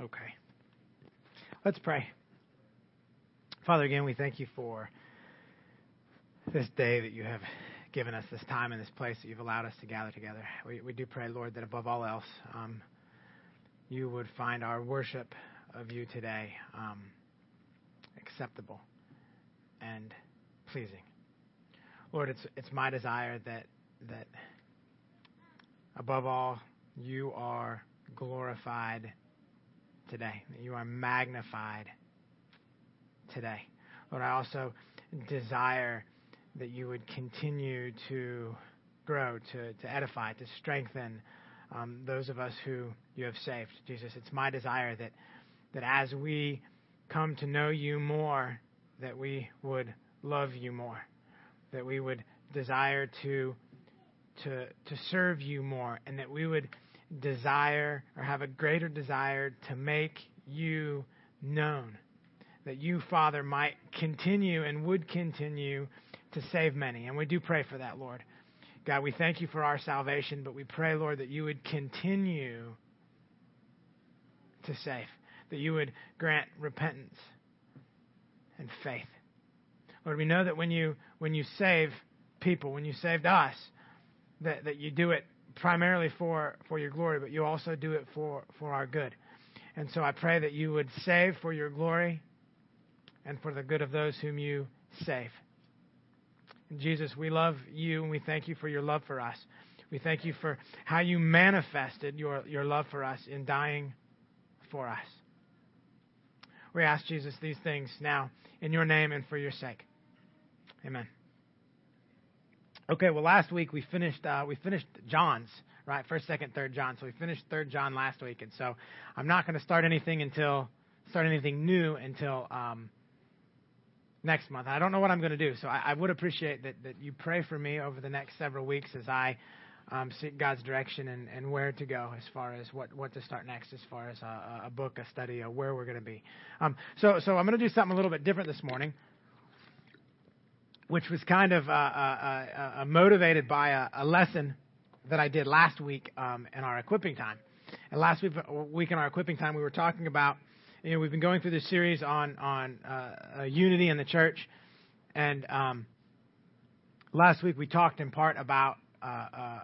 Okay. Let's pray. Father, again, we thank you for this day that you have given us, this time and this place that you've allowed us to gather together. We, we do pray, Lord, that above all else, um, you would find our worship of you today um, acceptable and pleasing. Lord, it's, it's my desire that, that above all, you are glorified today, that you are magnified today. Lord, I also desire that you would continue to grow, to, to edify, to strengthen um, those of us who you have saved. Jesus, it's my desire that, that as we come to know you more, that we would love you more, that we would desire to, to, to serve you more, and that we would desire or have a greater desire to make you known. That you, Father, might continue and would continue to save many. And we do pray for that, Lord. God, we thank you for our salvation, but we pray, Lord, that you would continue to save, that you would grant repentance and faith. Lord, we know that when you when you save people, when you saved us, that, that you do it primarily for, for your glory, but you also do it for, for our good. And so I pray that you would save for your glory and for the good of those whom you save. And Jesus, we love you and we thank you for your love for us. We thank you for how you manifested your, your love for us in dying for us. We ask, Jesus, these things now in your name and for your sake. Amen. Okay, well, last week we finished uh, we finished John's right, first, second, third John. So we finished third John last week, and so I'm not going to start anything until start anything new until um, next month. I don't know what I'm going to do, so I, I, would appreciate that that you pray for me over the next several weeks as I um, seek God's direction and, and where to go as far as what, what to start next, as far as a, a book, a study, or where we're going to be. Um, so so I'm going to do something a little bit different this morning which was kind of uh, uh, uh, motivated by a, a, lesson that I did last week um, in our equipping time. And last week, week in our equipping time, we were talking about, you know, we've been going through this series on on uh, unity in the church, and um, last week we talked in part about uh, uh,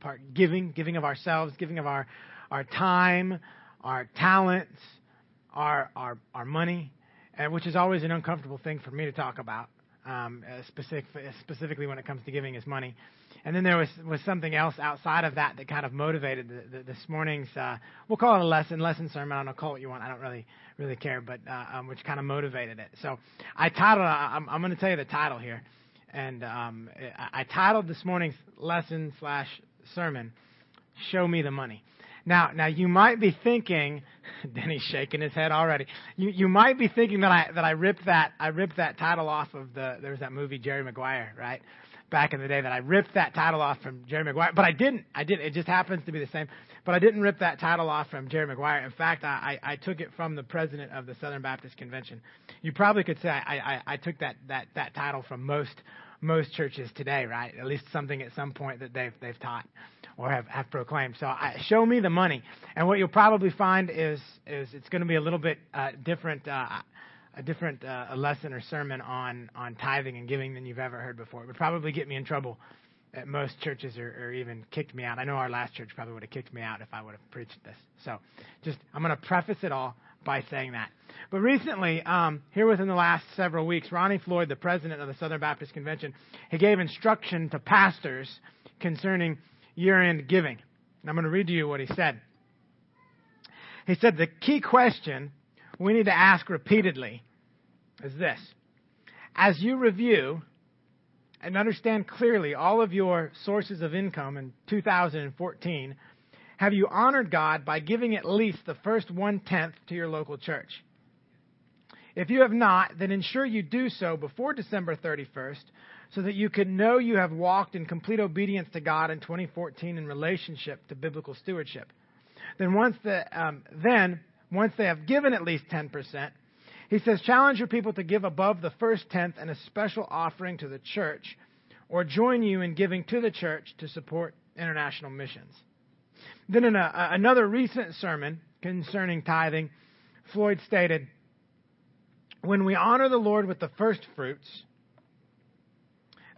part giving, giving of ourselves, giving of our our time, our talents, our our our money, and which is always an uncomfortable thing for me to talk about um, uh, specific, specifically when it comes to giving his money. And then there was, was something else outside of that that kind of motivated the, the, this morning's, uh, we'll call it a lesson, lesson sermon. I don't know, call what you want. I don't really, really care, but, uh, um, which kind of motivated it. So I titled, I'm, I'm going to tell you the title here. And, um, I, I titled this morning's lesson slash sermon, Show Me the Money. Now, now you might be thinking, Denny's shaking his head already. You you might be thinking that I that I ripped that I ripped that title off of the there was that movie Jerry Maguire, right? Back in the day that I ripped that title off from Jerry Maguire, but I didn't. I didn't. It just happens to be the same. But I didn't rip that title off from Jerry Maguire. In fact, I, I, I took it from the president of the Southern Baptist Convention. You probably could say I, I, I took that, that, that title from most most churches today, right? At least something at some point that they've they've taught or have, have proclaimed. So I, show me the money. And what you'll probably find is, is it's going to be a little bit uh, different, uh, a different uh, lesson or sermon on, on tithing and giving than you've ever heard before. It would probably get me in trouble at most churches or, or even kicked me out. I know our last church probably would have kicked me out if I would have preached this. So just, I'm going to preface it all by saying that. But recently, um, here within the last several weeks, Ronnie Floyd, the president of the Southern Baptist Convention, he gave instruction to pastors concerning year end giving. And I'm going to read to you what he said. He said the key question we need to ask repeatedly is this As you review and understand clearly all of your sources of income in 2014, have you honored God by giving at least the first one tenth to your local church? If you have not, then ensure you do so before December 31st so that you can know you have walked in complete obedience to God in 2014 in relationship to biblical stewardship. Then once the um, then once they have given at least 10%, he says challenge your people to give above the first tenth and a special offering to the church, or join you in giving to the church to support international missions. Then in a, another recent sermon, concerning tithing, Floyd stated, when we honor the Lord with the first fruits,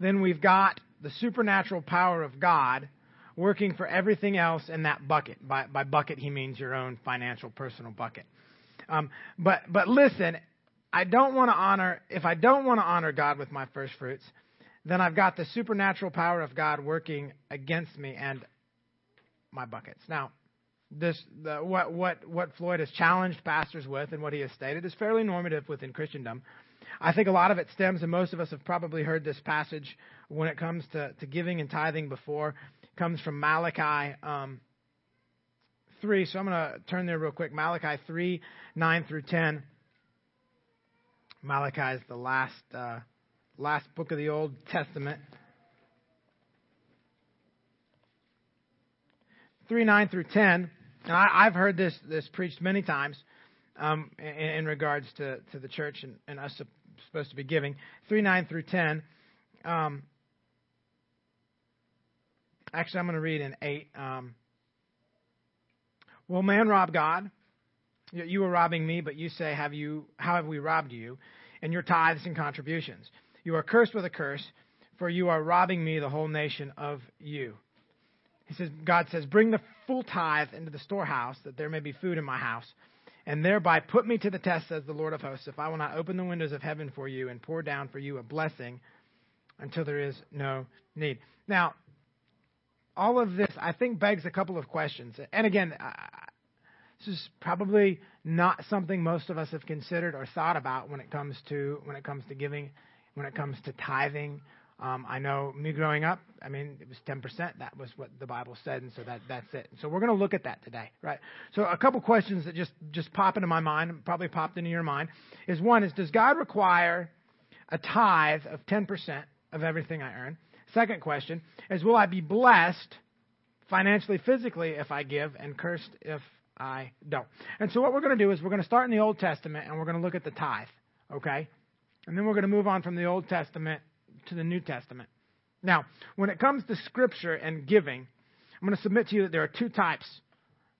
then we've got the supernatural power of God working for everything else in that bucket. By, by bucket, he means your own financial, personal bucket. Um, but but listen, I don't want to honor if I don't want to honor God with my first fruits, then I've got the supernatural power of God working against me and my buckets. Now, this the, what what what Floyd has challenged pastors with and what he has stated is fairly normative within Christendom. I think a lot of it stems, and most of us have probably heard this passage when it comes to, to giving and tithing before. Comes from Malachi um, 3. So I'm going to turn there real quick. Malachi 3, 9 through 10. Malachi is the last uh, last book of the Old Testament. 3, 9 through 10. And I, have heard this, this preached many times um, in, in, regards to, to the church and, and, us supposed to be giving. 3, 9 through 10. Um, actually, I'm going to read in 8. Um, Will man rob God? You are robbing me, but you say, have you, How have we robbed you? And your tithes and contributions. You are cursed with a curse, for you are robbing me, the whole nation, of you. He says, God says, Bring the full tithe into the storehouse, that there may be food in my house, and thereby put me to the test, says the Lord of hosts, if I will not open the windows of heaven for you and pour down for you a blessing until there is no need. Now, all of this, I think, begs a couple of questions. And again, this is probably not something most of us have considered or thought about when it comes to when it comes to giving, when it comes to tithing, um, I know me growing up, I mean, it was 10%. That was what the Bible said, and so that, that's it. So we're going to look at that today, right? So a couple questions that just, just pop into my mind, probably popped into your mind, is one is, does God require a tithe of 10% of everything I earn? Second question is, will I be blessed financially, physically if I give, and cursed if I don't? And so what we're going to do is we're going to start in the Old Testament, and we're going to look at the tithe, okay? And then we're going to move on from the Old Testament to the New Testament. Now, when it comes to Scripture and giving, I'm going to submit to you that there are two types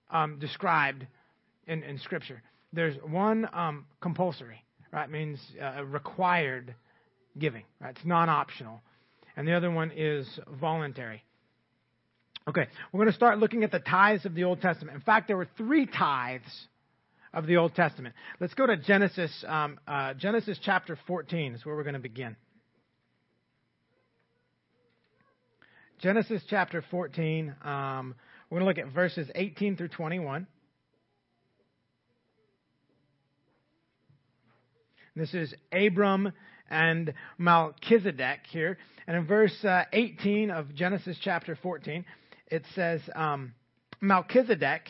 um, described in, in, Scripture. There's one um, compulsory, right? Means uh, required giving, right? It's non-optional, and the other one is voluntary. Okay, we're going to start looking at the tithes of the Old Testament. In fact, there were three tithes of the Old Testament. Let's go to Genesis, um, uh, Genesis chapter 14 is where we're going to begin. Genesis chapter 14. Um, we're going to look at verses 18 through 21. This is Abram and Melchizedek here. And in verse uh, 18 of Genesis chapter 14, it says um, Melchizedek,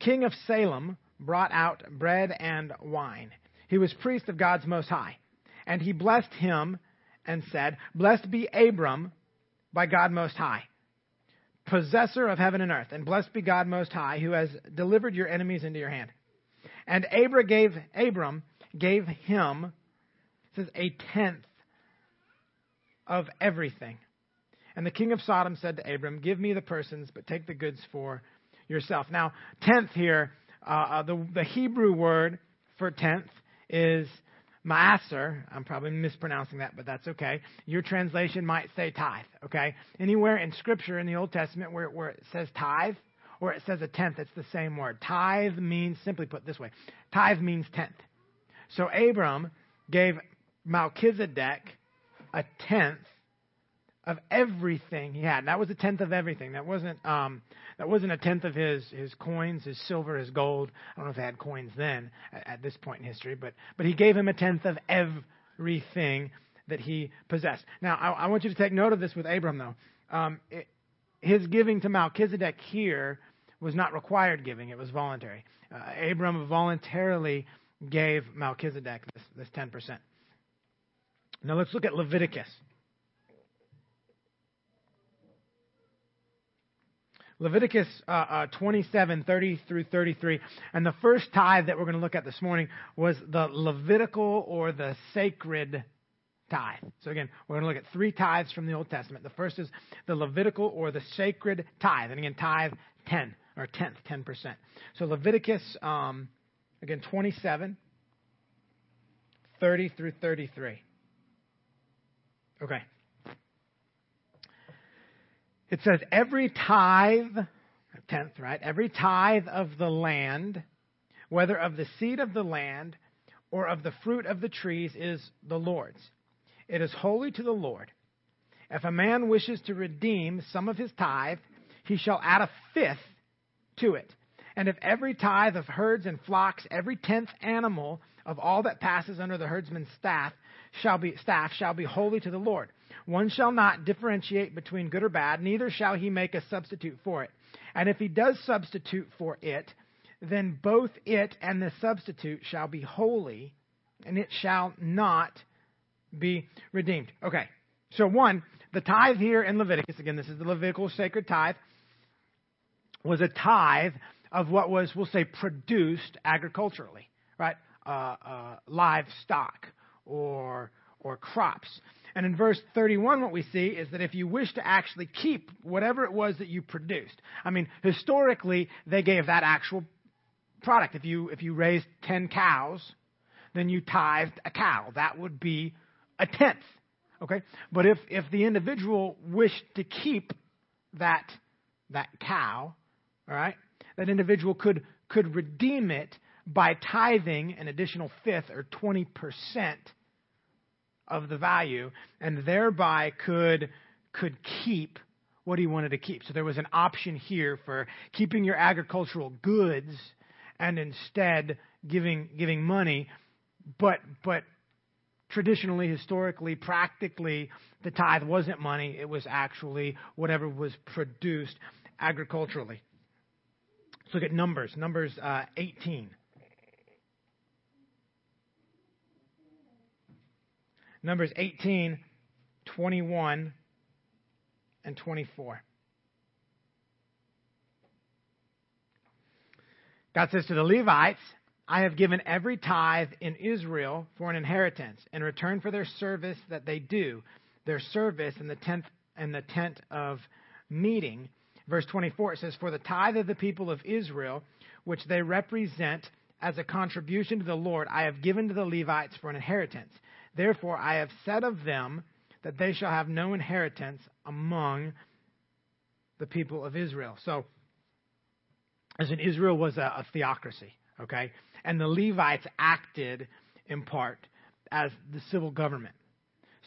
king of Salem, brought out bread and wine. He was priest of God's Most High. And he blessed him and said, Blessed be Abram by God Most High, possessor of heaven and earth, and blessed be God Most High, who has delivered your enemies into your hand. And Abram gave Abram gave him says a tenth of everything. And the king of Sodom said to Abram, Give me the persons, but take the goods for yourself. Now, tenth here, uh, uh the, the Hebrew word for tenth is Maaser, I'm probably mispronouncing that, but that's okay. Your translation might say tithe, okay? Anywhere in Scripture in the Old Testament where, where it says tithe or it says a tenth, it's the same word. Tithe means, simply put this way, tithe means tenth. So Abram gave Melchizedek a tenth of everything he had. That was a tenth of everything. That wasn't um, that wasn't a tenth of his his coins, his silver, his gold. I don't know if they had coins then at, this point in history, but but he gave him a tenth of everything that he possessed. Now I, I want you to take note of this with Abram though. Um, it, his giving to Melchizedek here was not required giving; it was voluntary. Uh, Abram voluntarily gave Melchizedek this this ten percent. Now let's look at Leviticus. Leviticus uh, uh, 27, 30 through 33. And the first tithe that we're going to look at this morning was the Levitical or the sacred tithe. So again, we're going to look at three tithes from the Old Testament. The first is the Levitical or the sacred tithe. And again, tithe 10. or tenth, 10%. So Leviticus, um, again, 27, 30 through 33. Okay. It says, every tithe, tenth, right? Every tithe of the land, whether of the seed of the land or of the fruit of the trees, is the Lord's. It is holy to the Lord. If a man wishes to redeem some of his tithe, he shall add a fifth to it. And if every tithe of herds and flocks, every tenth animal of all that passes under the herdsman's staff shall be staff shall be holy to the Lord. One shall not differentiate between good or bad, neither shall he make a substitute for it. And if he does substitute for it, then both it and the substitute shall be holy, and it shall not be redeemed. Okay. So one, the tithe here in Leviticus, again, this is the Levitical sacred tithe, was a tithe of what was, we'll say, produced agriculturally, right? Uh, uh, livestock or or crops. And in verse 31, what we see is that if you wish to actually keep whatever it was that you produced, I mean, historically, they gave that actual product. If you, if you raised 10 cows, then you tithed a cow. That would be a tenth. Okay? But if, if the individual wished to keep that, that cow, all right, that individual could, could redeem it by tithing an additional fifth or 20% of the value and thereby could, could keep what he wanted to keep. So there was an option here for keeping your agricultural goods and instead giving, giving money. But, but traditionally, historically, practically, the tithe wasn't money. It was actually whatever was produced agriculturally. Let's look at Numbers. Numbers uh, 18. Numbers 18, 21, and 24. God says to the Levites, I have given every tithe in Israel for an inheritance in return for their service that they do, their service in the tenth and the tent of meeting. Verse 24 it says, For the tithe of the people of Israel, which they represent as a contribution to the Lord, I have given to the Levites for an inheritance. Therefore, I have said of them that they shall have no inheritance among the people of Israel. So, as in Israel was a, a theocracy, okay? And the Levites acted in part as the civil government.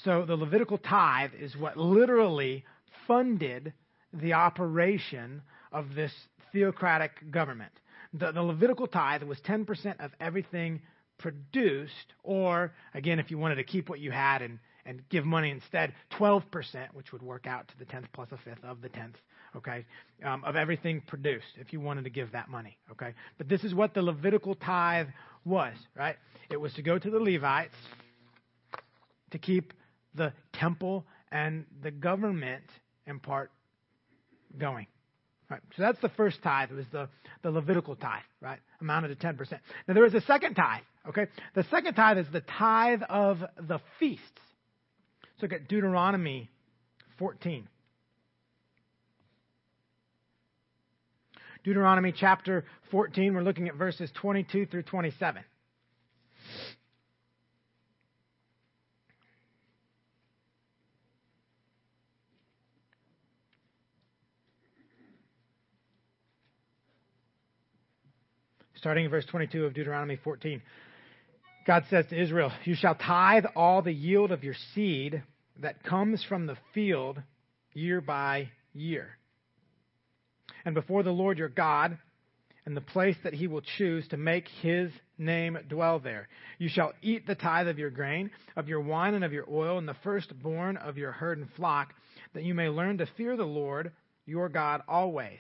So the Levitical tithe is what literally funded the operation of this theocratic government. The, the Levitical tithe was 10% of everything produced, or again, if you wanted to keep what you had and, and give money instead, 12%, which would work out to the tenth plus a fifth of the tenth, okay, um, of everything produced, if you wanted to give that money, okay. But this is what the Levitical tithe was, right? It was to go to the Levites to keep the temple and the government in part going. Right. So that's the first tithe. It was the, the Levitical tithe, right? Amounted to 10%. Now there is a second tithe, okay? The second tithe is the tithe of the feasts. Let's look at Deuteronomy 14. Deuteronomy chapter 14, we're looking at verses 22 through 27. starting in verse 22 of Deuteronomy 14. God says to Israel, You shall tithe all the yield of your seed that comes from the field year by year. And before the Lord your God, and the place that he will choose to make his name dwell there. You shall eat the tithe of your grain, of your wine, and of your oil, and the firstborn of your herd and flock, that you may learn to fear the Lord your God always.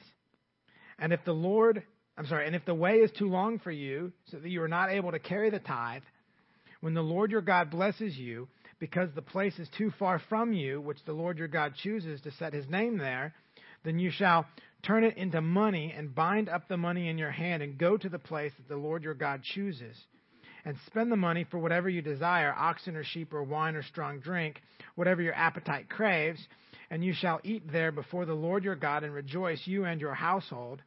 And if the Lord I'm sorry, and if the way is too long for you, so that you are not able to carry the tithe, when the Lord your God blesses you, because the place is too far from you, which the Lord your God chooses to set his name there, then you shall turn it into money and bind up the money in your hand and go to the place that the Lord your God chooses. And spend the money for whatever you desire oxen or sheep or wine or strong drink, whatever your appetite craves. And you shall eat there before the Lord your God and rejoice, you and your household.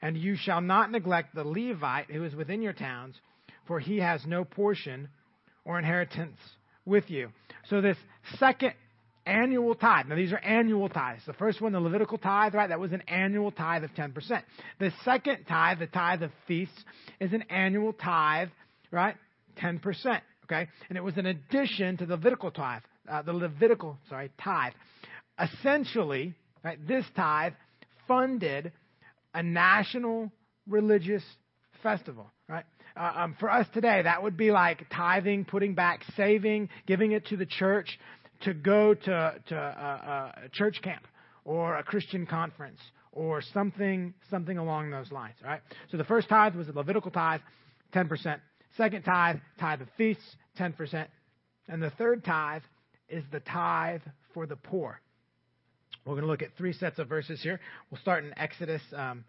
And you shall not neglect the Levite who is within your towns, for he has no portion or inheritance with you. So this second annual tithe. Now these are annual tithes. The first one, the Levitical tithe, right? That was an annual tithe of 10%. The second tithe, the tithe of feasts, is an annual tithe, right? 10%. Okay? And it was an addition to the Levitical tithe, uh, the Levitical, sorry, tithe. Essentially, right, this tithe funded a national religious festival? Uh, um, for us today, that would be like tithing, putting back, saving, giving it to the church to go to, to a, uh, uh, a church camp or a Christian conference or something, something along those lines, right? So the first tithe was the Levitical tithe, 10%. Second tithe, tithe of feasts, 10%. And the third tithe is the tithe for the poor. We're going to look at three sets of verses here. We'll start in Exodus, um,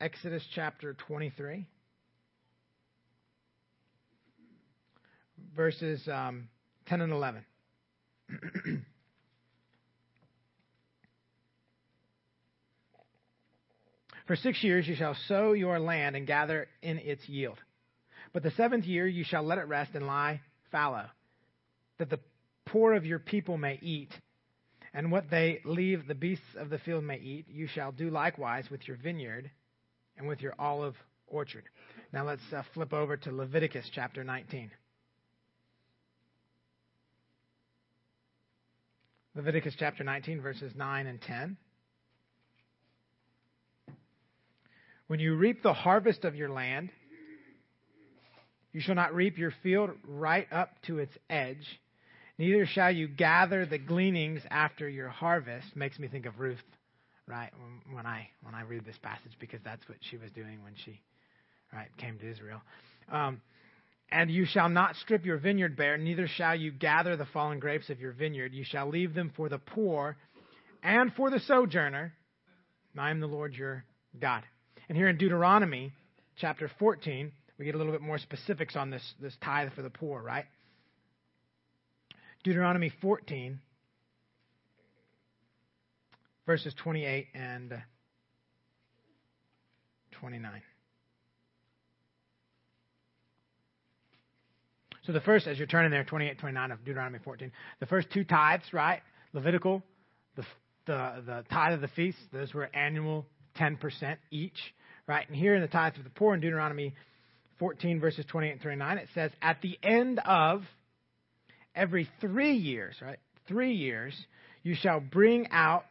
Exodus chapter 23, verses um, 10 and 11. For six years you shall sow your land and gather in its yield. But the seventh year you shall let it rest and lie fallow, that the poor of your people may eat, and what they leave the beasts of the field may eat, you shall do likewise with your vineyard and with your olive orchard. Now let's uh, flip over to Leviticus chapter 19. Leviticus chapter 19, verses 9 and 10. When you reap the harvest of your land, you shall not reap your field right up to its edge Neither shall you gather the gleanings after your harvest. Makes me think of Ruth, right? When I when I read this passage, because that's what she was doing when she, right, came to Israel. Um, and you shall not strip your vineyard bare, neither shall you gather the fallen grapes of your vineyard. You shall leave them for the poor and for the sojourner. I am the Lord your God. And here in Deuteronomy chapter 14, we get a little bit more specifics on this, this tithe for the poor, right? Deuteronomy 14, verses 28 and 29. So the first, as you're turning there, 28, 29 of Deuteronomy 14, the first two tithes, right? Levitical, the, the, the tithe of the feast, those were annual 10% each, right? And here in the tithe of the poor in Deuteronomy 14, verses 28 and 29, it says, At the end of every three years, right? Three years, you shall bring out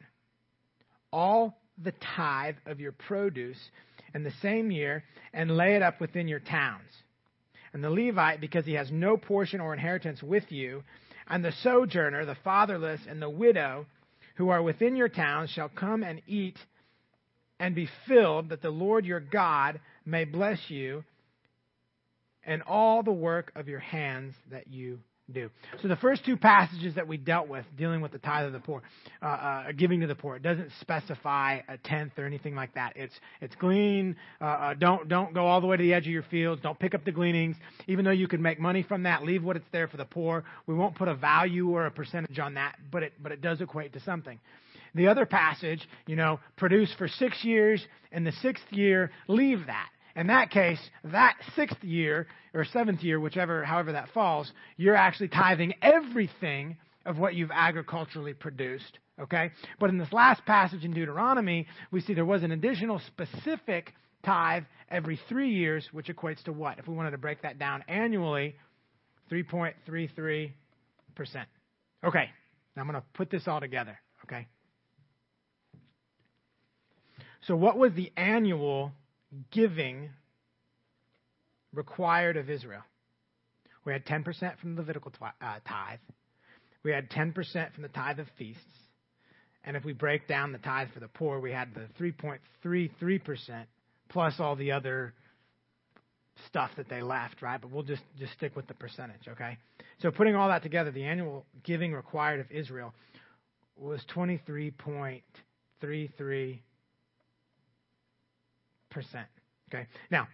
all the tithe of your produce in the same year and lay it up within your towns. And the Levite, because he has no portion or inheritance with you, and the sojourner, the fatherless, and the widow who are within your towns shall come and eat and be filled, that the Lord your God may bless you and all the work of your hands that you do. So the first two passages that we dealt with, dealing with the tithe of the poor, uh, uh, giving to the poor, it doesn't specify a tenth or anything like that. It's it's glean. Uh, uh, don't don't go all the way to the edge of your fields. Don't pick up the gleanings. Even though you could make money from that, leave what it's there for the poor. We won't put a value or a percentage on that, but it but it does equate to something. The other passage, you know, produce for six years, and the sixth year, leave that. In that case, that sixth year or seventh year, whichever, however that falls, you're actually tithing everything of what you've agriculturally produced. Okay? But in this last passage in Deuteronomy, we see there was an additional specific tithe every three years, which equates to what? If we wanted to break that down annually, 3.33%. Okay, now I'm going to put this all together. Okay? So, what was the annual giving required of Israel. We had 10% from the Levitical uh, tithe. We had 10% from the tithe of feasts. And if we break down the tithe for the poor, we had the 3.33% plus all the other stuff that they left, right? But we'll just, just stick with the percentage, okay? So putting all that together, the annual giving required of Israel was 23.33 percent. Okay. Now,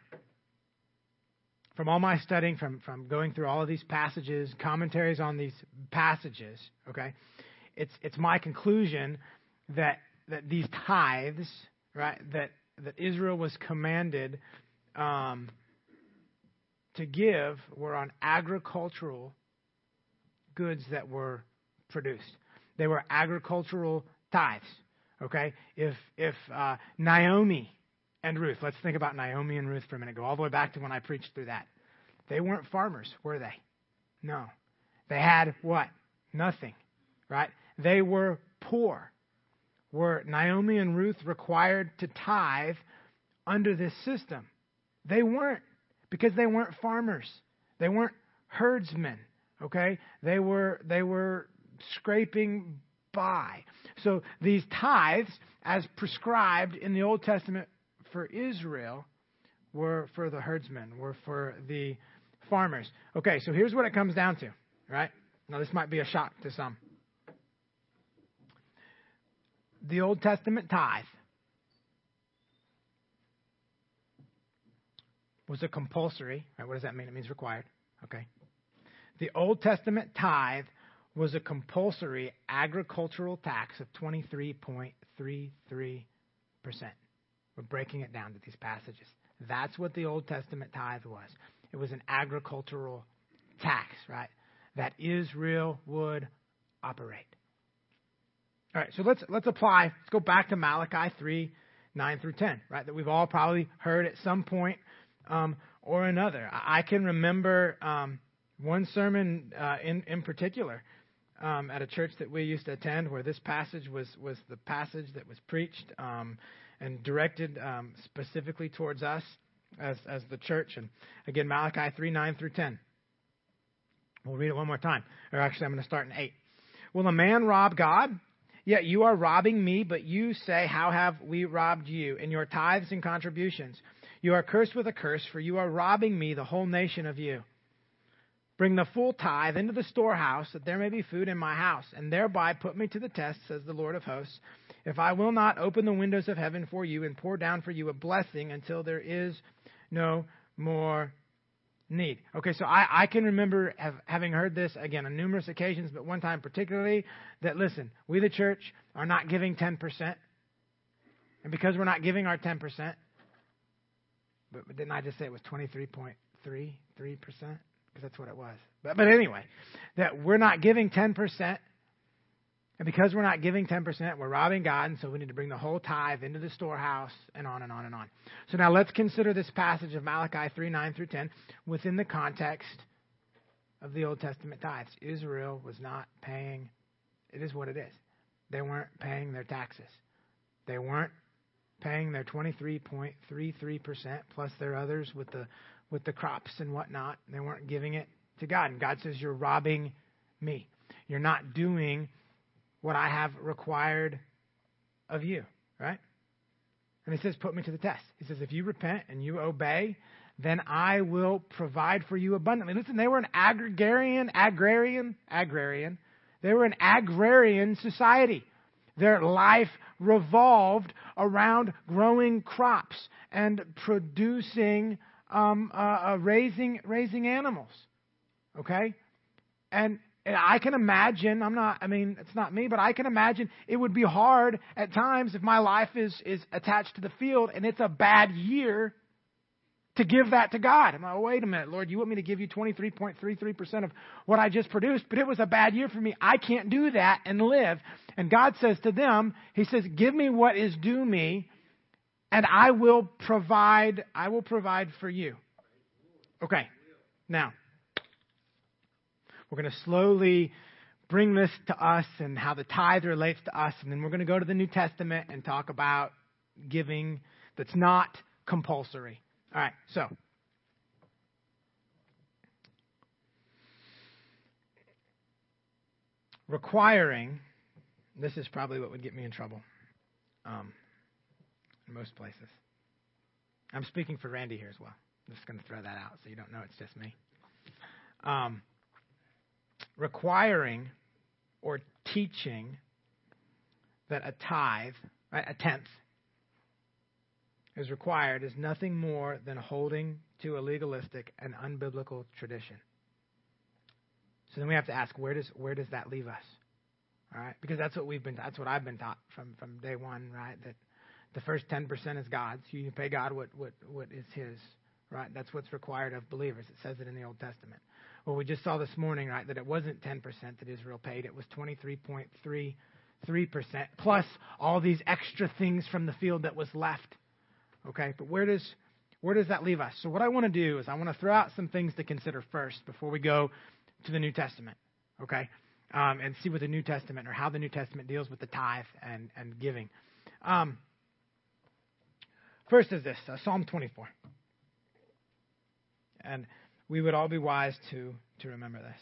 from all my studying, from from going through all of these passages, commentaries on these passages, okay, it's it's my conclusion that that these tithes right, that, that Israel was commanded um, to give were on agricultural goods that were produced. They were agricultural tithes. Okay? If, if uh, Naomi and Ruth, let's think about Naomi and Ruth for a minute. Go all the way back to when I preached through that. They weren't farmers, were they? No. They had what? Nothing, right? They were poor. Were Naomi and Ruth required to tithe under this system? They weren't because they weren't farmers. They weren't herdsmen, okay? They were they were scraping by. So these tithes as prescribed in the Old Testament for Israel were for the herdsmen, were for the farmers. Okay, so here's what it comes down to, right? Now, this might be a shock to some. The Old Testament tithe was a compulsory, right? What does that mean? It means required, okay? The Old Testament tithe was a compulsory agricultural tax of 23.33%. We're breaking it down to these passages. That's what the Old Testament tithe was. It was an agricultural tax, right? That Israel would operate. All right, so let's let's apply. Let's go back to Malachi three, nine through ten, right? That we've all probably heard at some point um, or another. I can remember um, one sermon uh, in in particular um, at a church that we used to attend, where this passage was was the passage that was preached um, and directed um, specifically towards us as, as the church. And again, Malachi 3 9 through 10. We'll read it one more time. Or actually, I'm going to start in 8. Will a man rob God? Yet you are robbing me, but you say, How have we robbed you? In your tithes and contributions. You are cursed with a curse, for you are robbing me, the whole nation of you. Bring the full tithe into the storehouse, that there may be food in my house, and thereby put me to the test, says the Lord of hosts, if I will not open the windows of heaven for you and pour down for you a blessing until there is no more need. Okay, so I, I can remember have, having heard this again on numerous occasions, but one time particularly that listen, we the church are not giving 10%. And because we're not giving our 10%, but, but didn't I just say it was 23.33%? Because that's what it was. But, but anyway, that we're not giving 10%. And because we're not giving 10%, we're robbing God, and so we need to bring the whole tithe into the storehouse, and on and on and on. So now let's consider this passage of Malachi 3 9 through 10 within the context of the Old Testament tithes. Israel was not paying, it is what it is. They weren't paying their taxes. They weren't paying their 23.33% plus their others with the with the crops and whatnot. They weren't giving it to God. And God says, You're robbing me. You're not doing what I have required of you, right? And he says, Put me to the test. He says, If you repent and you obey, then I will provide for you abundantly. Listen, they were an agrarian, agrarian, agrarian. They were an agrarian society. Their life revolved around growing crops and producing um, uh, uh, raising raising animals. Okay, and, and I can imagine. I'm not. I mean, it's not me, but I can imagine it would be hard at times if my life is is attached to the field and it's a bad year to give that to God. I'm like, oh, wait a minute, Lord, you want me to give you 23.33% of what I just produced, but it was a bad year for me. I can't do that and live. And God says to them, He says, give me what is due me and I will provide I will provide for you. Okay. Now, we're going to slowly bring this to us and how the tithe relates to us and then we're going to go to the New Testament and talk about giving that's not compulsory. All right. So, requiring this is probably what would get me in trouble. Um, in most places. I'm speaking for Randy here as well. I'm just going to throw that out so you don't know it's just me. Um, requiring or teaching that a tithe, right, a tenth, is required is nothing more than holding to a legalistic and unbiblical tradition. So then we have to ask, where does where does that leave us? All right, because that's what we've been that's what I've been taught from from day one, right? That the first 10% is God's. You pay God what, what, what is His, right? That's what's required of believers. It says it in the Old Testament. Well, we just saw this morning, right, that it wasn't 10% that Israel paid. It was 23.33% plus all these extra things from the field that was left. Okay, but where does where does that leave us? So what I want to do is I want to throw out some things to consider first before we go to the New Testament. Okay, um, and see what the New Testament or how the New Testament deals with the tithe and and giving. Um, first is this uh, Psalm 24, and we would all be wise to, to remember this.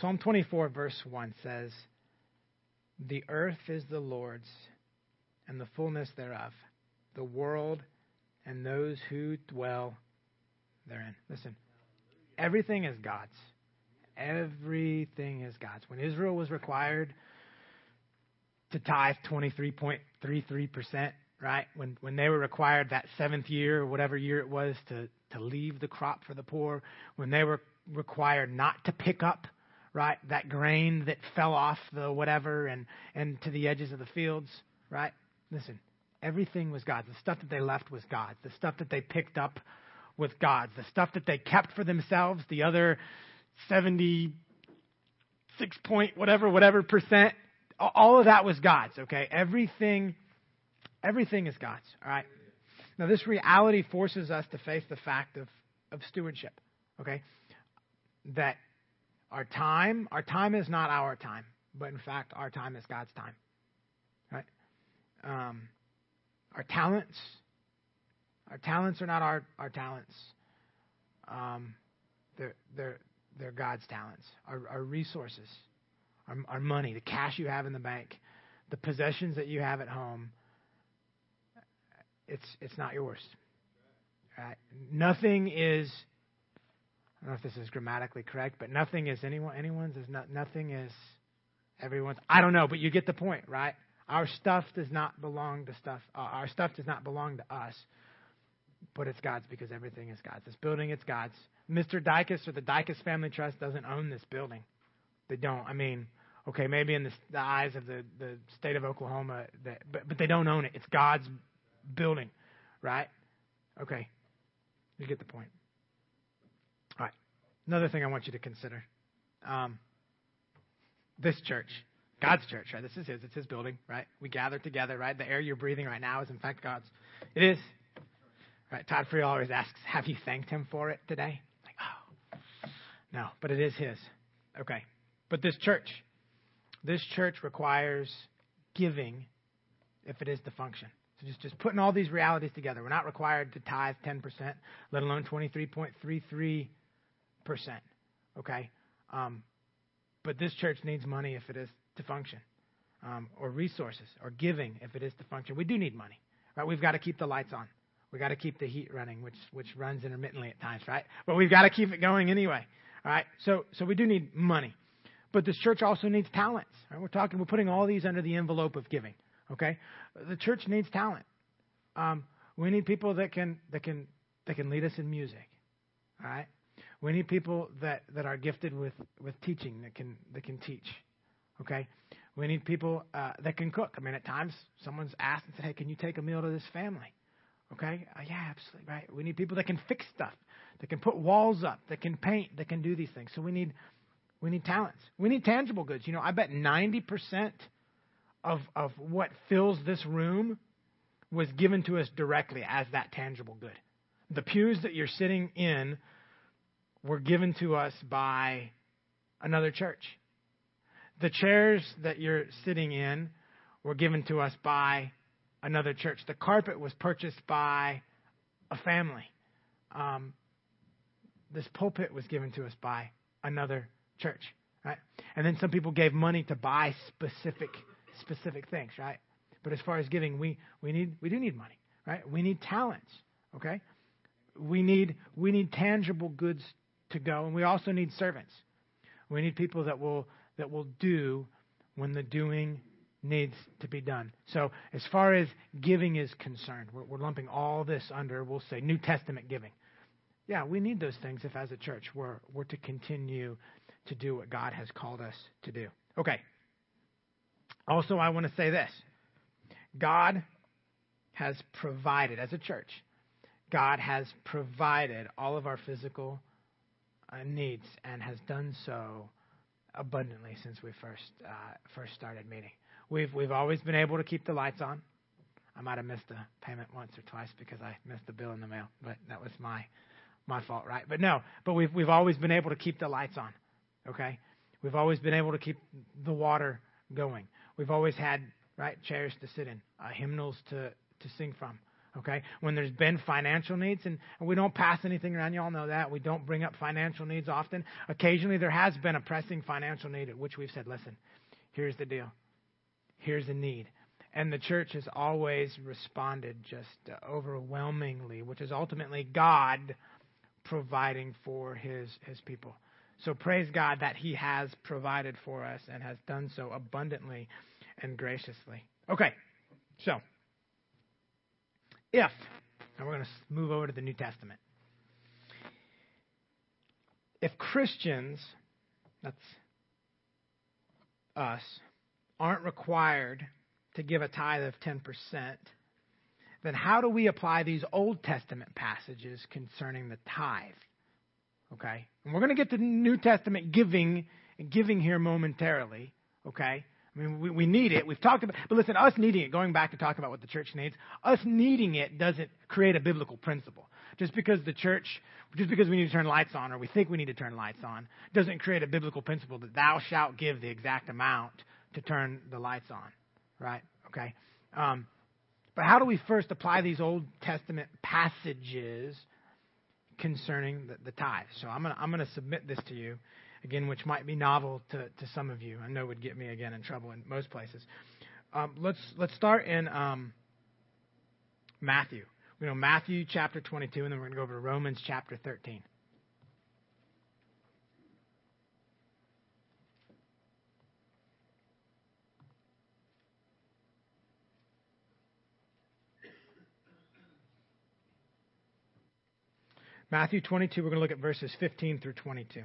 Psalm 24, verse 1 says, The earth is the Lord's and the fullness thereof, the world and those who dwell therein. Listen, everything is God's. Everything is God's. When Israel was required to tithe 23.33%, right? When when they were required that seventh year or whatever year it was to to leave the crop for the poor, when they were required not to pick up right that grain that fell off the whatever and and to the edges of the fields, right? Listen, everything was God's. The stuff that they left was God's. The stuff that they picked up was God's. The stuff that they kept for themselves, the other seventy six point whatever whatever percent, all of that was God's. Okay, everything Everything is God's, all right? Now, this reality forces us to face the fact of, of stewardship, okay? That our time, our time is not our time, but in fact, our time is God's time, right? Um, our talents, our talents are not our, our talents. Um, they're, they're, they're God's talents. Our, our resources, our, our money, the cash you have in the bank, the possessions that you have at home, it's it's not yours. Right? Nothing is. I don't know if this is grammatically correct, but nothing is anyone anyone's. Is not nothing is everyone's. I don't know, but you get the point, right? Our stuff does not belong to stuff. Uh, our stuff does not belong to us, but it's God's because everything is God's. This building, it's God's. Mr. Dicus or the Dicus Family Trust doesn't own this building. They don't. I mean, okay, maybe in the, the eyes of the, the state of Oklahoma, that, but but they don't own it. It's God's building, right? Okay. You get the point. All right. Another thing I want you to consider. Um, this church, God's church, right? This is His. It's His building, right? We gather together, right? The air you're breathing right now is, in fact, God's. It is. Right? Todd Friel always asks, "Have you thanked Him for it today?" Like, oh, no, but it is His. Okay, but this church, this church requires giving if it is to function. So just, just putting all these realities together. We're not required to tithe 10%, let alone 23.33%. Okay? Um, but this church needs money if it is to function, um, or resources, or giving if it is to function. We do need money. Right? We've got to keep the lights on. We've got to keep the heat running, which, which runs intermittently at times, right? But we've got to keep it going anyway. All right? So, so we do need money. But this church also needs talents. Right? We're talking, we're putting all these under the envelope of giving. Okay, the church needs talent. Um, we need people that can that can that can lead us in music. All right, we need people that, that are gifted with, with teaching that can that can teach. Okay, we need people uh, that can cook. I mean, at times someone's asked and said, "Hey, can you take a meal to this family?" Okay, uh, yeah, absolutely right. We need people that can fix stuff, that can put walls up, that can paint, that can do these things. So we need we need talents. We need tangible goods. You know, I bet ninety percent of, of what fills this room was given to us directly as that tangible good. The pews that you're sitting in were given to us by another church. The chairs that you're sitting in were given to us by another church. The carpet was purchased by a family. Um, this pulpit was given to us by another church, right? And then some people gave money to buy specific specific things, right? But as far as giving, we, we need we do need money, right? We need talents, okay? We need we need tangible goods to go, and we also need servants. We need people that will that will do when the doing needs to be done. So, as far as giving is concerned, we're, we're, lumping all this under, we'll say, New Testament giving. Yeah, we need those things if, as a church, we're, we're to continue to do what God has called us to do. Okay, Also, I want to say this God has provided, as a church, God has provided all of our physical uh, needs and has done so abundantly since we first uh, first started meeting. We've we've always been able to keep the lights on. I might have missed a payment once or twice because I missed the bill in the mail, but that was my my fault, right? But no, but we've we've always been able to keep the lights on. Okay? We've always been able to keep the water going. We've always had right chairs to sit in, uh, hymnals to to sing from. Okay? When there's been financial needs, and, and we don't pass anything around, you all know that. We don't bring up financial needs often. Occasionally, there has been a pressing financial need at which we've said, listen, here's the deal. Here's a need. And the church has always responded just uh, overwhelmingly, which is ultimately God providing for his, his people. So praise God that he has provided for us and has done so abundantly and graciously. Okay, so if, and we're going to move over to the New Testament. If Christians, that's us, aren't required to give a tithe of 10%, then how do we apply these Old Testament passages concerning the tithe? Okay? And we're going to get to New Testament giving giving here momentarily, okay? I mean, we, we need it. We've talked about, but listen, us needing it, going back to talk about what the church needs, us needing it doesn't create a biblical principle. Just because the church, just because we need to turn lights on or we think we need to turn lights on, doesn't create a biblical principle that thou shalt give the exact amount to turn the lights on, right? Okay. Um, but how do we first apply these Old Testament passages concerning the, the tithe? So I'm gonna I'm gonna submit this to you again, which might be novel to, to some of you. I know would get me again in trouble in most places. Um, let's let's start in um, Matthew. We know Matthew chapter 22, and then we're going to go over to Romans chapter 13. Matthew 22, we're going to look at verses 15 through 22.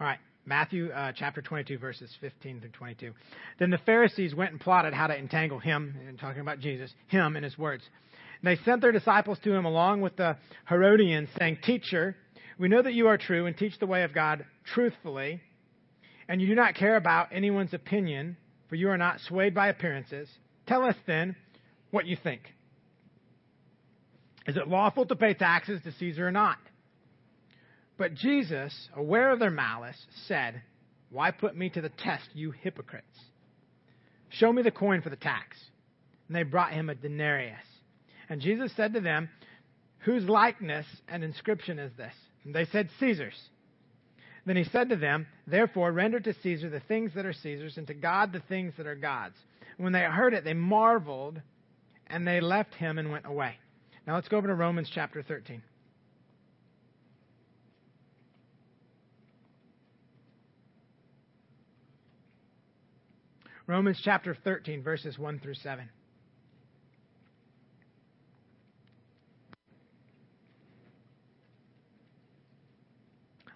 All right, Matthew uh, chapter 22, verses 15 through 22. Then the Pharisees went and plotted how to entangle him, and talking about Jesus, him and his words. And they sent their disciples to him along with the Herodians, saying, Teacher, we know that you are true and teach the way of God truthfully, and you do not care about anyone's opinion, for you are not swayed by appearances. Tell us then what you think. Is it lawful to pay taxes to Caesar or not? But Jesus, aware of their malice, said, Why put me to the test, you hypocrites? Show me the coin for the tax. And they brought him a denarius. And Jesus said to them, Whose likeness and inscription is this? And they said, Caesar's. Then he said to them, Therefore, render to Caesar the things that are Caesar's, and to God the things that are God's. When they heard it, they marveled, and they left him and went away. Now let's go over to Romans chapter 13. Romans chapter 13, verses 1 through 7.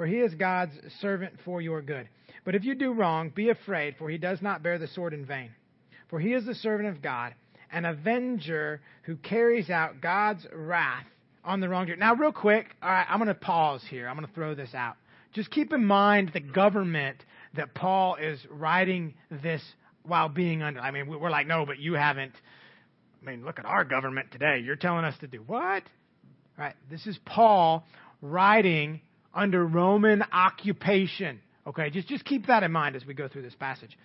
For he is God's servant for your good. But if you do wrong, be afraid, for he does not bear the sword in vain. For he is the servant of God, an avenger who carries out God's wrath on the wrongdoer. Now, real quick, all right, I'm going to pause here. I'm going to throw this out. Just keep in mind the government that Paul is writing this while being under. I mean, we're like, no, but you haven't I mean, look at our government today. You're telling us to do what? Right? This is Paul writing under Roman occupation. Okay, just, just keep that in mind as we go through this passage.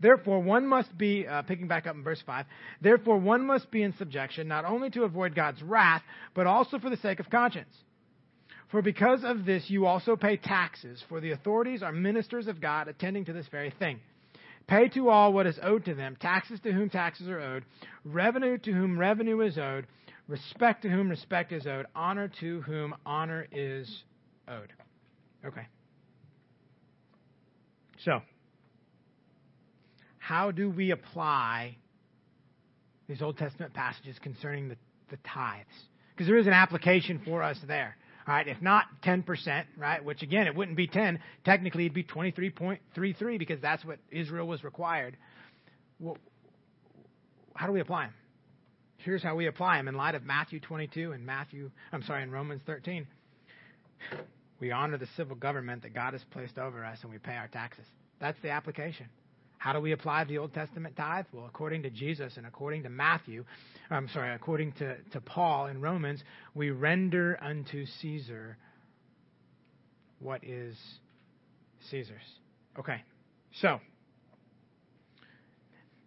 Therefore, one must be, uh, picking back up in verse 5, therefore one must be in subjection, not only to avoid God's wrath, but also for the sake of conscience. For because of this you also pay taxes, for the authorities are ministers of God attending to this very thing. Pay to all what is owed to them, taxes to whom taxes are owed, revenue to whom revenue is owed, respect to whom respect is owed, honor to whom honor is owed. Okay. So, how do we apply these Old Testament passages concerning the, the tithes? Because there is an application for us there. All right, if not 10%, right, which again, it wouldn't be 10, technically it'd be 23.33 because that's what Israel was required. Well, how do we apply them? Here's how we apply them in light of Matthew 22 and Matthew, I'm sorry, in Romans 13. We honor the civil government that God has placed over us and we pay our taxes. That's the application. How do we apply the Old Testament tithe? Well, according to Jesus and according to Matthew, I'm sorry, according to, to Paul in Romans, we render unto Caesar what is Caesar's. Okay, so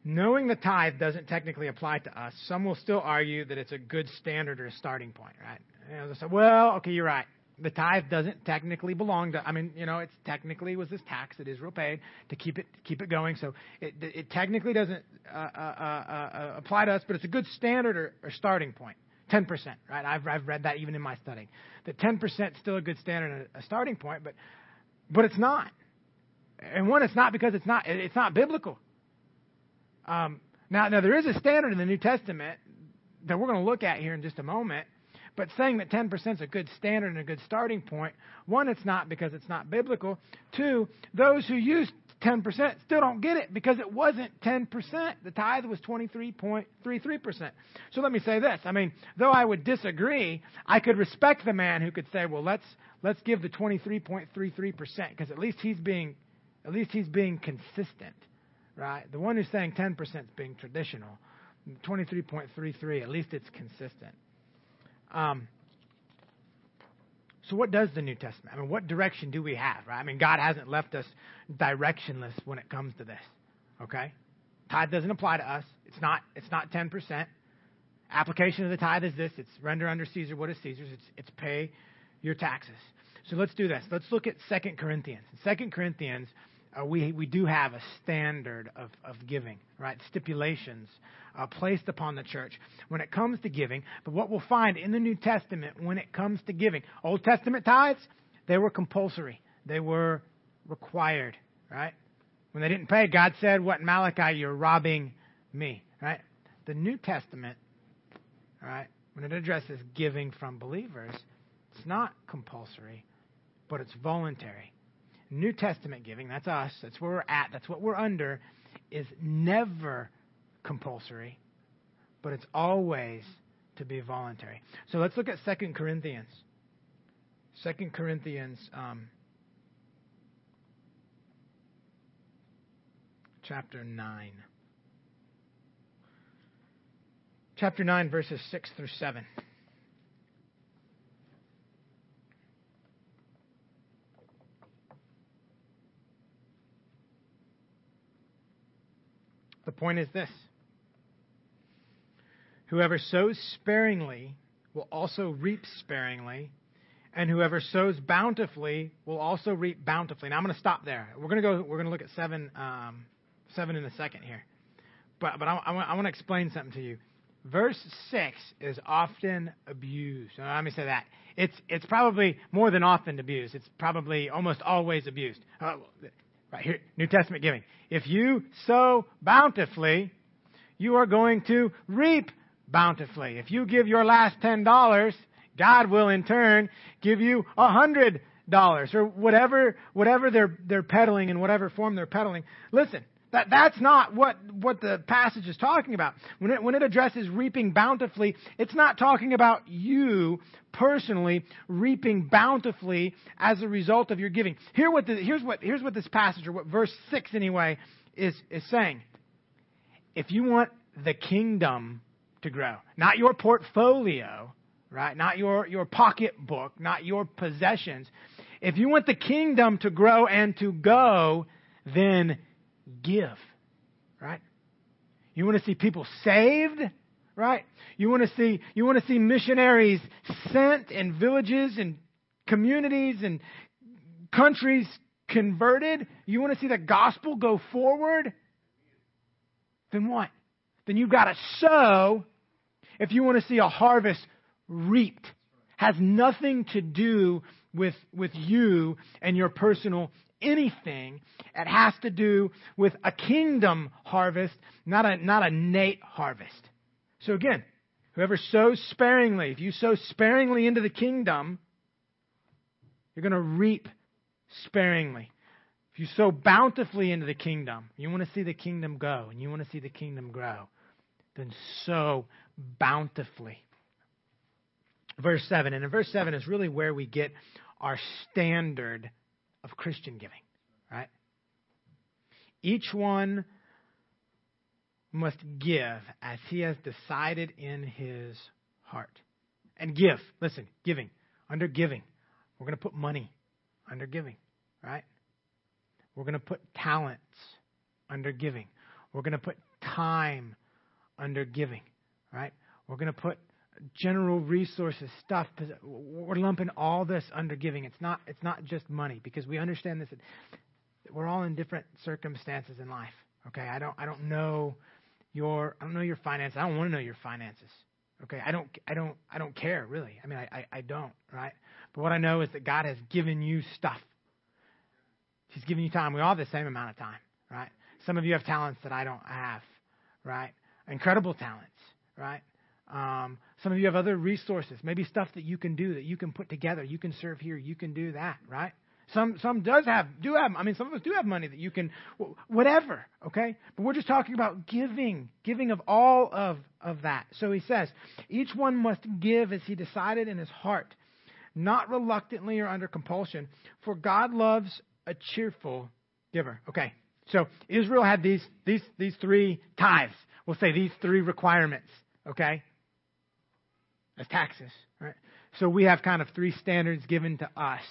knowing the tithe doesn't technically apply to us, some will still argue that it's a good standard or a starting point, right? And they'll say, well, okay, you're right the tithe doesn't technically belong to. I mean, you know, it's technically was this tax that Israel paid to keep it keep it going. So it, it technically doesn't uh, uh, uh, uh, apply to us, but it's a good standard or, or starting point. Ten percent, right? I've I've read that even in my studying. That ten percent still a good standard and a, a starting point, but but it's not. And one, it's not because it's not it's not biblical. Um, now, now there is a standard in the New Testament that we're going to look at here in just a moment but saying that 10% is a good standard and a good starting point, one, it's not because it's not biblical. Two, those who use 10% still don't get it because it wasn't 10%. The tithe was 23.33%. So let me say this. I mean, though I would disagree, I could respect the man who could say, well, let's, let's give the 23.33% because at least he's being, at least he's being consistent, right? The one who's saying 10% is being traditional. 23.33, at least it's consistent. Um, so, what does the New Testament? I mean, what direction do we have, right? I mean, God hasn't left us directionless when it comes to this. Okay, tithe doesn't apply to us. It's not. It's not ten percent. Application of the tithe is this: it's render under Caesar what is Caesar's. It's it's pay your taxes. So let's do this. Let's look at Second Corinthians. Second Corinthians, uh, we we do have a standard of of giving, right? Stipulations uh, placed upon the church when it comes to giving. But what we'll find in the New Testament when it comes to giving, Old Testament tithes, they were compulsory, they were required, right? When they didn't pay, God said, What, Malachi, you're robbing me, right? The New Testament, right, when it addresses giving from believers, it's not compulsory, but it's voluntary. New Testament giving, that's us, that's where we're at, that's what we're under, is never compulsory, but it's always to be voluntary. So let's look at 2 Corinthians. 2 Corinthians um, chapter 9. Chapter 9, verses 6 through 7. The point is this Whoever sows sparingly will also reap sparingly, and whoever sows bountifully will also reap bountifully. Now I'm going to stop there. We're going to go. We're going to look at seven, um, seven in a second here, but but I, I, want, I want to explain something to you. Verse six is often abused. Now, let me say that it's it's probably more than often abused. It's probably almost always abused. Uh, right here, New Testament giving. If you sow bountifully, you are going to reap bountifully. If you give your last $10, God will in turn give you a hundred dollars or whatever whatever they're they're peddling in whatever form they're peddling. Listen, that that's not what what the passage is talking about. When it when it addresses reaping bountifully, it's not talking about you personally reaping bountifully as a result of your giving. Here what the, here's what here's what this passage or what verse 6 anyway is is saying. If you want the kingdom to grow. Not your portfolio, right? Not your, your pocketbook, not your possessions. If you want the kingdom to grow and to go, then give, right? You want to see people saved, right? You want to see you want to see missionaries sent in villages and communities and countries converted. You want to see the gospel go forward, then what? Then you've got to sow if you want to see a harvest reaped. Has nothing to do with, with you and your personal anything. It has to do with a kingdom harvest, not a, not a Nate harvest. So again, whoever sows sparingly, if you sow sparingly into the kingdom, you're going to reap sparingly. If you sow bountifully into the kingdom, you want to see the kingdom go and you want to see the kingdom grow, then sow bountifully. Verse 7. And in verse 7 is really where we get our standard of Christian giving, right? Each one must give as he has decided in his heart. And give, listen, giving, under giving. We're going to put money under giving, right? We're going to put talents under giving. We're going to put time under giving, right? We're going to put general resources, stuff. We're lumping all this under giving. It's not, it's not just money because we understand this. We're all in different circumstances in life. Okay, I don't, I don't know your, I don't know your finances. I don't want to know your finances. Okay, I don't, I don't, I don't care really. I mean, I, I, I don't, right? But what I know is that God has given you stuff. He's given you time. We all have the same amount of time, right? Some of you have talents that I don't have, right? Incredible talents, right? Um, some of you have other resources, maybe stuff that you can do that you can put together. You can serve here. You can do that, right? Some some does have do have. I mean, some of us do have money that you can whatever. Okay, but we're just talking about giving, giving of all of of that. So he says, each one must give as he decided in his heart, not reluctantly or under compulsion, for God loves a cheerful giver. Okay, so Israel had these these these three tithes. We'll say these three requirements. Okay, as taxes, right? So we have kind of three standards given to us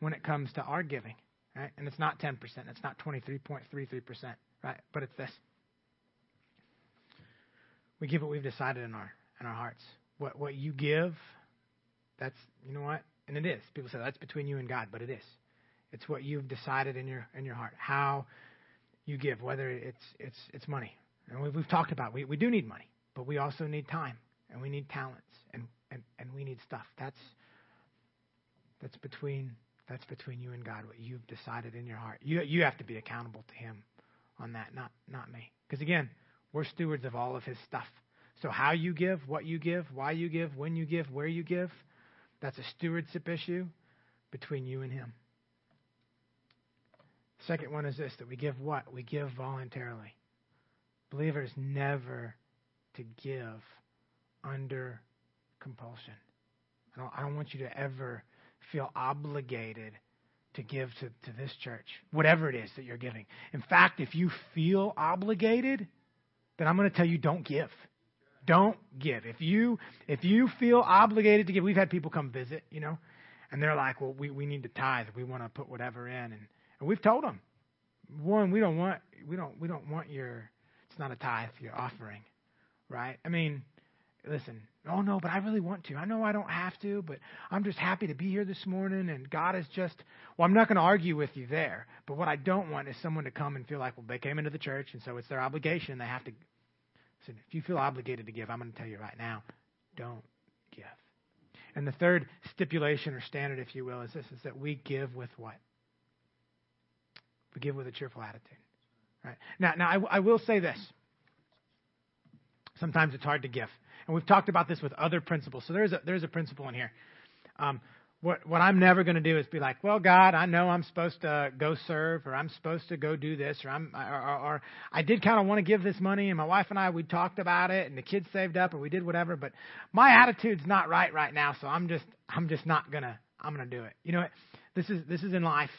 when it comes to our giving, right? And it's not 10%, it's not 23.33%, right? But it's this. We give what we've decided in our in our hearts. What what you give, that's you know what? And it is. People say that's between you and God, but it is. It's what you've decided in your in your heart. How you give, whether it's it's it's money. And we've, we've talked about we, we do need money, but we also need time and we need talents and, and, and we need stuff. That's that's between that's between you and God, what you've decided in your heart. You you have to be accountable to him on that, not not me. Because again, we're stewards of all of his stuff. So how you give, what you give, why you give, when you give, where you give, that's a stewardship issue between you and him. Second one is this that we give what? We give voluntarily. Believers never to give under compulsion. I don't, I don't want you to ever feel obligated to give to, to this church, whatever it is that you're giving. In fact, if you feel obligated, then I'm going to tell you don't give. Don't give. If you if you feel obligated to give, we've had people come visit, you know, and they're like, "Well, we we need to tithe. We want to put whatever in," and and we've told them, one, we don't want we don't we don't want your it's not a tithe, your offering, right? I mean, listen, oh no, but I really want to. I know I don't have to, but I'm just happy to be here this morning and God is just, well, I'm not going to argue with you there, but what I don't want is someone to come and feel like, well, they came into the church and so it's their obligation. They have to. Listen, if you feel obligated to give, I'm going to tell you right now, don't give. And the third stipulation or standard, if you will, is this, is that we give with what? We give with a cheerful attitude. Right? Now, now I, I will say this. Sometimes it's hard to give. And we've talked about this with other principles. So there's a, there's a principle in here. Um, what, what I'm never going to do is be like, well, God, I know I'm supposed to go serve, or I'm supposed to go do this, or I'm, or, or, or I did kind of want to give this money, and my wife and I we talked about it, and the kids saved up, or we did whatever, but my attitude's not right right now, so I'm just, I'm just not gonna, I'm gonna do it. You know, what? this is, this is in life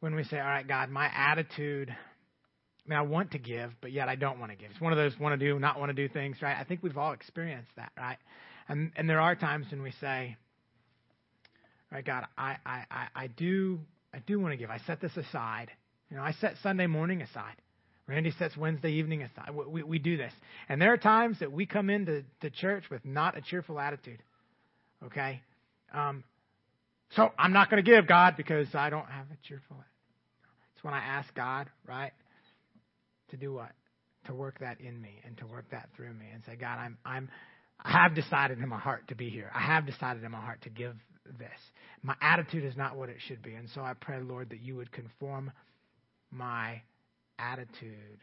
when we say, all right, God, my attitude I mean, I want to give, but yet I don't want to give. It's one of those want to do, not want to do things, right? I think we've all experienced that, right? And and there are times when we say, right, God, I I I, I do I do want to give. I set this aside. You know, I set Sunday morning aside. Randy sets Wednesday evening aside. We, we, we do this. And there are times that we come into to church with not a cheerful attitude. Okay? Um, so I'm not going to give, God, because I don't have a cheerful attitude. It's when I ask God, right? To do what? to work that in me and to work that through me and say, God, I'm, I'm, I have decided in my heart to be here. I have decided in my heart to give this. My attitude is not what it should be. And so I pray, Lord, that you would conform my attitude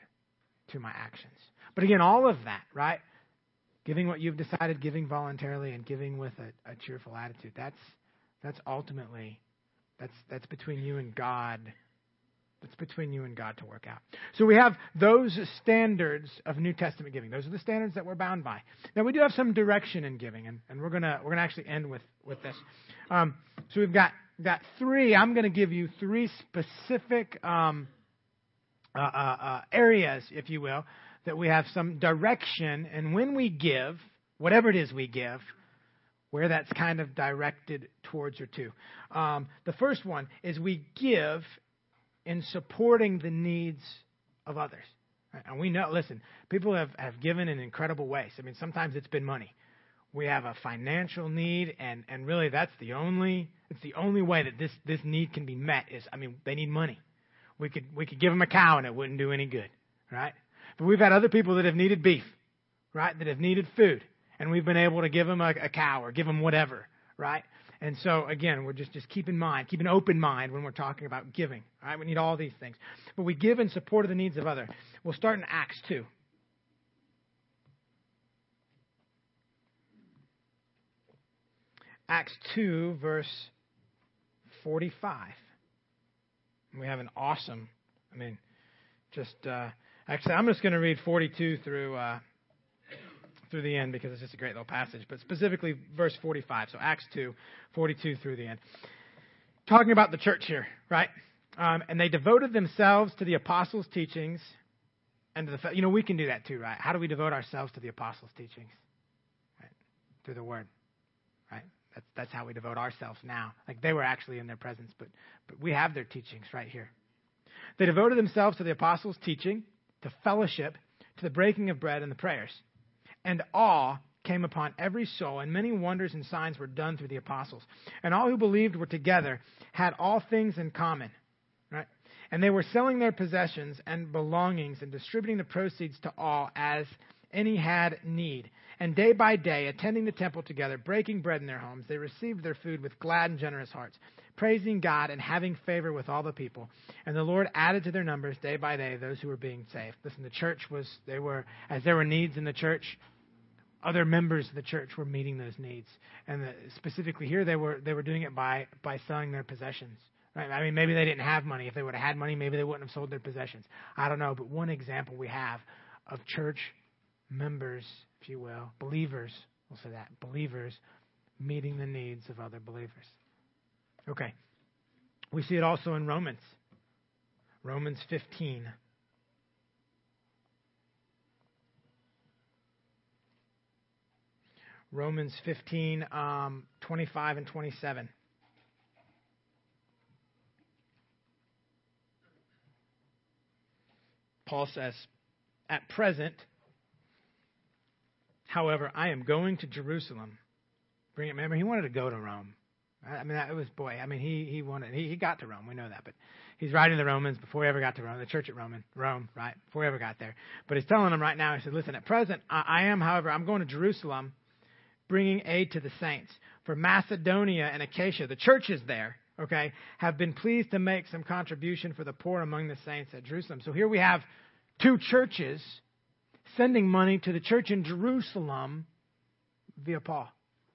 to my actions. But again, all of that, right? Giving what you've decided, giving voluntarily, and giving with a, a cheerful attitude. That's that's ultimately that's that's between you and God. That's between you and God to work out. So we have those standards of New Testament giving. Those are the standards that we're bound by. Now we do have some direction in giving, and, and we're gonna we're gonna actually end with with this. Um, so we've got got three. I'm going to give you three specific um, uh, uh, uh, areas, if you will, that we have some direction, and when we give, whatever it is we give, where that's kind of directed towards or to. Um, the first one is we give in supporting the needs of others. And we know, listen, people have, have given in incredible ways. I mean, sometimes it's been money. We have a financial need, and, and really that's the only it's the only way that this, this need can be met is I mean, they need money. We could we could give them a cow and it wouldn't do any good, right? But we've had other people that have needed beef, right? That have needed food, and we've been able to give them a, a cow or give them whatever, right? And so again, we're just just keep in mind, keep an open mind when we're talking about giving. Right? We need all these things, but we give in support of the needs of other. We'll start in Acts two. Acts 2, verse 45. We have an awesome, I mean, just, uh, actually, I'm just going to read 42 through, uh, through the end because it's just a great little passage, but specifically verse 45. So Acts 2, 42 through the end. Talking about the church here, right? Um, and they devoted themselves to the apostles' teachings and to the, you know, we can do that too, right? How do we devote ourselves to the apostles' teachings? Right? Through the word, right? That's, that's how we devote ourselves now. Like they were actually in their presence, but, but we have their teachings right here. They devoted themselves to the apostles' teaching, to fellowship, to the breaking of bread and the prayers. And awe came upon every soul, and many wonders and signs were done through the apostles. And all who believed were together, had all things in common. Right? And they were selling their possessions and belongings and distributing the proceeds to all as any had need. And day by day, attending the temple together, breaking bread in their homes, they received their food with glad and generous hearts, praising God and having favor with all the people. And the Lord added to their numbers day by day those who were being saved. Listen, the church was, they were, as there were needs in the church, other members of the church were meeting those needs. And the, specifically here, they were, they were doing it by, by selling their possessions. Right? I mean, maybe they didn't have money. If they would have had money, maybe they wouldn't have sold their possessions. I don't know. But one example we have of church members, if you will, believers, we'll say that, believers meeting the needs of other believers. Okay. We see it also in Romans. Romans 15. Romans 15, um, 25 and 27. Paul says, At present, However, I am going to Jerusalem. Bring it. Remember, he wanted to go to Rome. I mean, it was boy. I mean, he he wanted. He, he got to Rome. We know that, but he's writing the Romans before he ever got to Rome. The church at Rome, Rome, right? Before he ever got there. But he's telling them right now. He said, "Listen, at present, I, I am, however, I'm going to Jerusalem, bringing aid to the saints. For Macedonia and Achaia, the churches there, okay, have been pleased to make some contribution for the poor among the saints at Jerusalem. So here we have two churches sending money to the church in Jerusalem via Paul.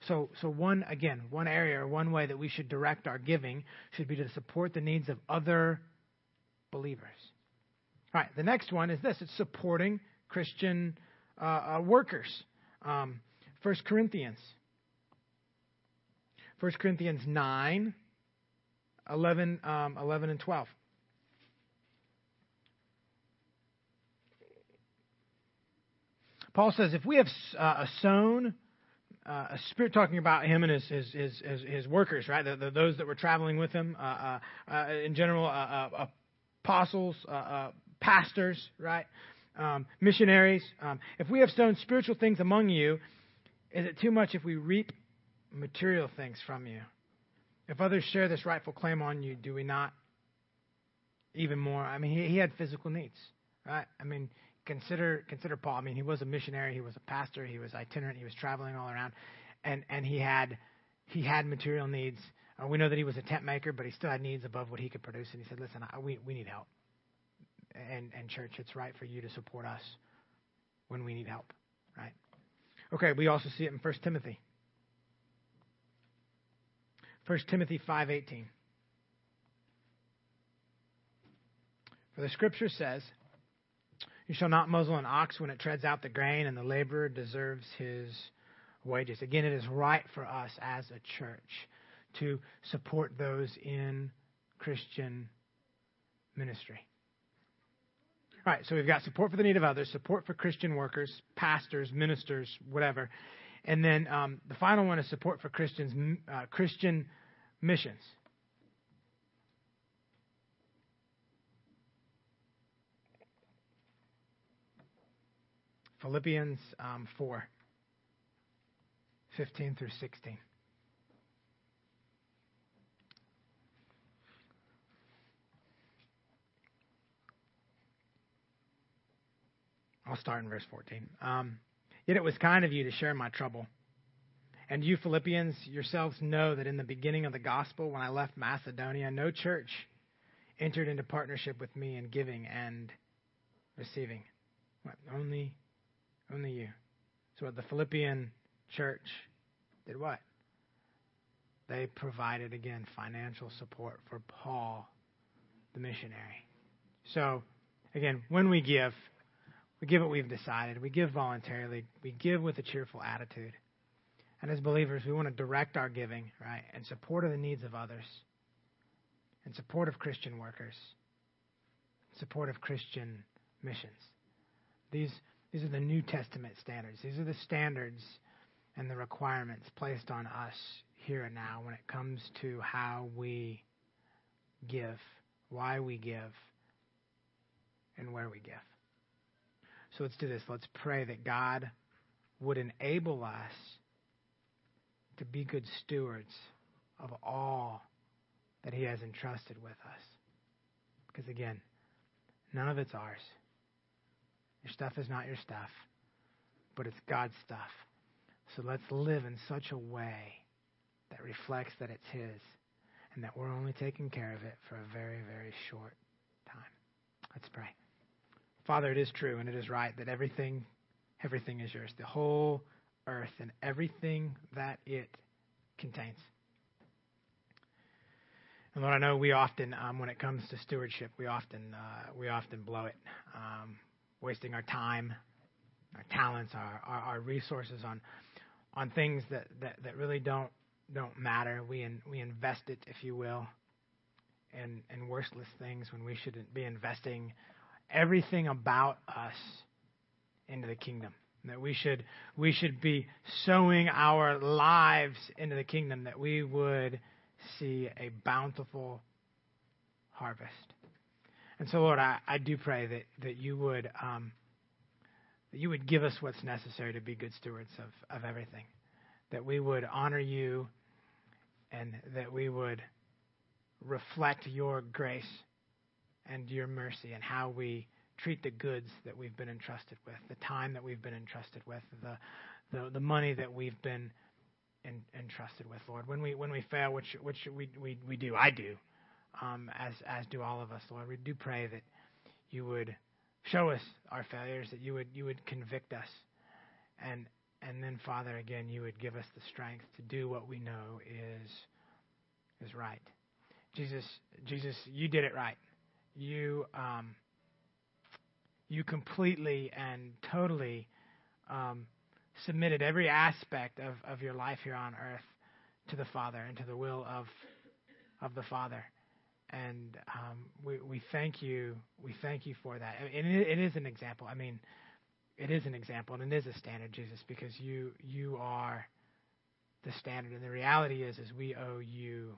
So, so one again, one area or one way that we should direct our giving should be to support the needs of other believers. All right, the next one is this: it's supporting Christian uh, uh, workers. Um, 1 Corinthians. 1 Corinthians 9, 11, um, 11 and 12. Paul says, if we have uh, sown uh, a spirit, talking about him and his his his, his, workers, right? The, the, those that were traveling with him, uh, uh, uh in general, uh, apostles, pastors, right? Um, missionaries. Um, if we have sown spiritual things among you, is it too much if we reap material things from you? If others share this rightful claim on you, do we not even more? I mean, he, he had physical needs, right? I mean, consider consider Paul. I mean, he was a missionary, he was a pastor, he was itinerant, he was traveling all around, and and he had he had material needs. Uh, we know that he was a tent maker, but he still had needs above what he could produce. And he said, "Listen, I, we we need help, and and church, it's right for you to support us when we need help, right?" Okay, we also see it in First Timothy. First Timothy five eighteen. For the Scripture says. You shall not muzzle an ox when it treads out the grain, and the laborer deserves his wages. Again, it is right for us as a church to support those in Christian ministry. All right, so we've got support for the need of others, support for Christian workers, pastors, ministers, whatever. And then um, the final one is support for Christians, uh, Christian missions. Philippians um, 4 15 through 16. I'll start in verse 14. Um, Yet it was kind of you to share my trouble. And you, Philippians, yourselves know that in the beginning of the gospel, when I left Macedonia, no church entered into partnership with me in giving and receiving. What? Only only you. So the Philippian church did what? They provided, again, financial support for Paul, the missionary. So, again, when we give, we give what we've decided. We give voluntarily. We give with a cheerful attitude. And as believers, we want to direct our giving, right, in support of the needs of others, in support of Christian workers, in support of Christian missions. These these are the New Testament standards. These are the standards and the requirements placed on us here and now when it comes to how we give, why we give, and where we give. So let's do this. Let's pray that God would enable us to be good stewards of all that He has entrusted with us. Because again, none of it's ours. Your stuff is not your stuff, but it's God's stuff. So let's live in such a way that reflects that it's His and that we're only taking care of it for a very, very short time. Let's pray. Father, it is true and it is right that everything, everything is yours. The whole earth and everything that it contains. And Lord, I know we often, um, when it comes to stewardship, we often uh, we often blow it. Um, wasting our time, our talents, our, our, our resources on on things that, that, that really don't don't matter. We in, we invest it, if you will, in in worthless things when we shouldn't be investing everything about us into the kingdom. That we should we should be sowing our lives into the kingdom. That we would see a bountiful harvest. And so, Lord, I, I do pray that, that you would um, that you would give us what's necessary to be good stewards of, of everything. That we would honor you and that we would reflect your grace and your mercy and how we treat the goods that we've been entrusted with, the time that we've been entrusted with, the the, the money that we've been entrusted with, Lord. When we when we fail, which which we, we, we do, I do um, as as do all of us, Lord. We do pray that you would show us our failures, that you would you would convict us, and and then Father, again, you would give us the strength to do what we know is is right. Jesus, Jesus, you did it right. You um, you completely and totally um, submitted every aspect of, of your life here on earth to the Father and to the will of of the Father and um, we we thank you we thank you for that. And it, it is an example. I mean, it is an example, and it is a standard, Jesus, because you you are the standard, and the reality is is we owe you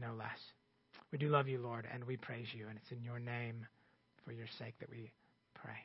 no less. We do love you, Lord, and we praise you, and it's in your name, for your sake, that we pray.